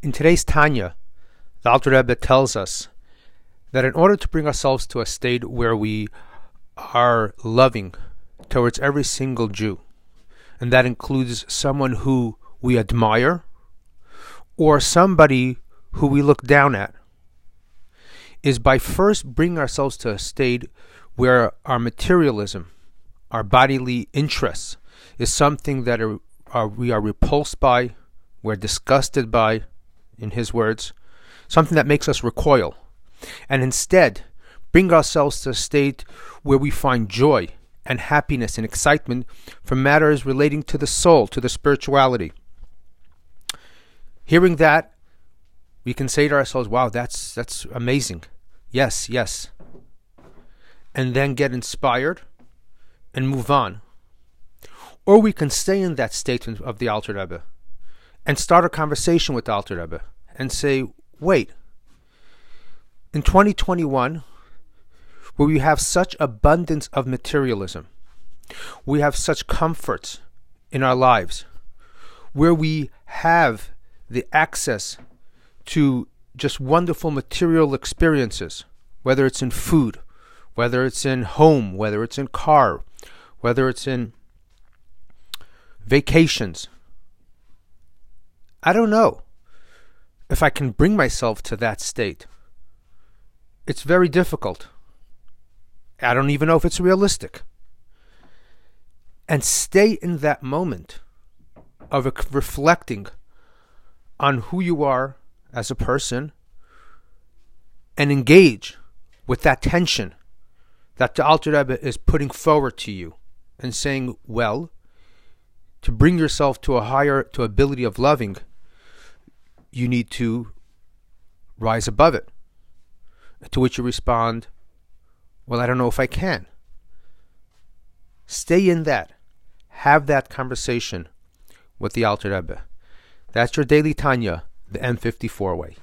In today's Tanya, the Alter Rebbe tells us that in order to bring ourselves to a state where we are loving towards every single Jew, and that includes someone who we admire or somebody who we look down at, is by first bringing ourselves to a state where our materialism, our bodily interests, is something that are, are, we are repulsed by, we're disgusted by, in his words, something that makes us recoil, and instead bring ourselves to a state where we find joy and happiness and excitement from matters relating to the soul, to the spirituality. Hearing that, we can say to ourselves, wow, that's that's amazing. Yes, yes. And then get inspired and move on. Or we can stay in that statement of the Alter Rebbe and start a conversation with the Alter Rebbe and say, wait, in 2021, where we have such abundance of materialism, we have such comforts in our lives, where we have the access to just wonderful material experiences, whether it's in food, whether it's in home, whether it's in car, whether it's in vacations. I don't know if I can bring myself to that state. It's very difficult. I don't even know if it's realistic. And stay in that moment of reflecting on who you are as a person and engage with that tension that the Alter Rebbe is putting forward to you and saying, well, to bring yourself to a higher to ability of loving, you need to rise above it. To which you respond, Well, I don't know if I can. Stay in that. Have that conversation with the Alter Rebbe. That's your daily Tanya, the M54 way.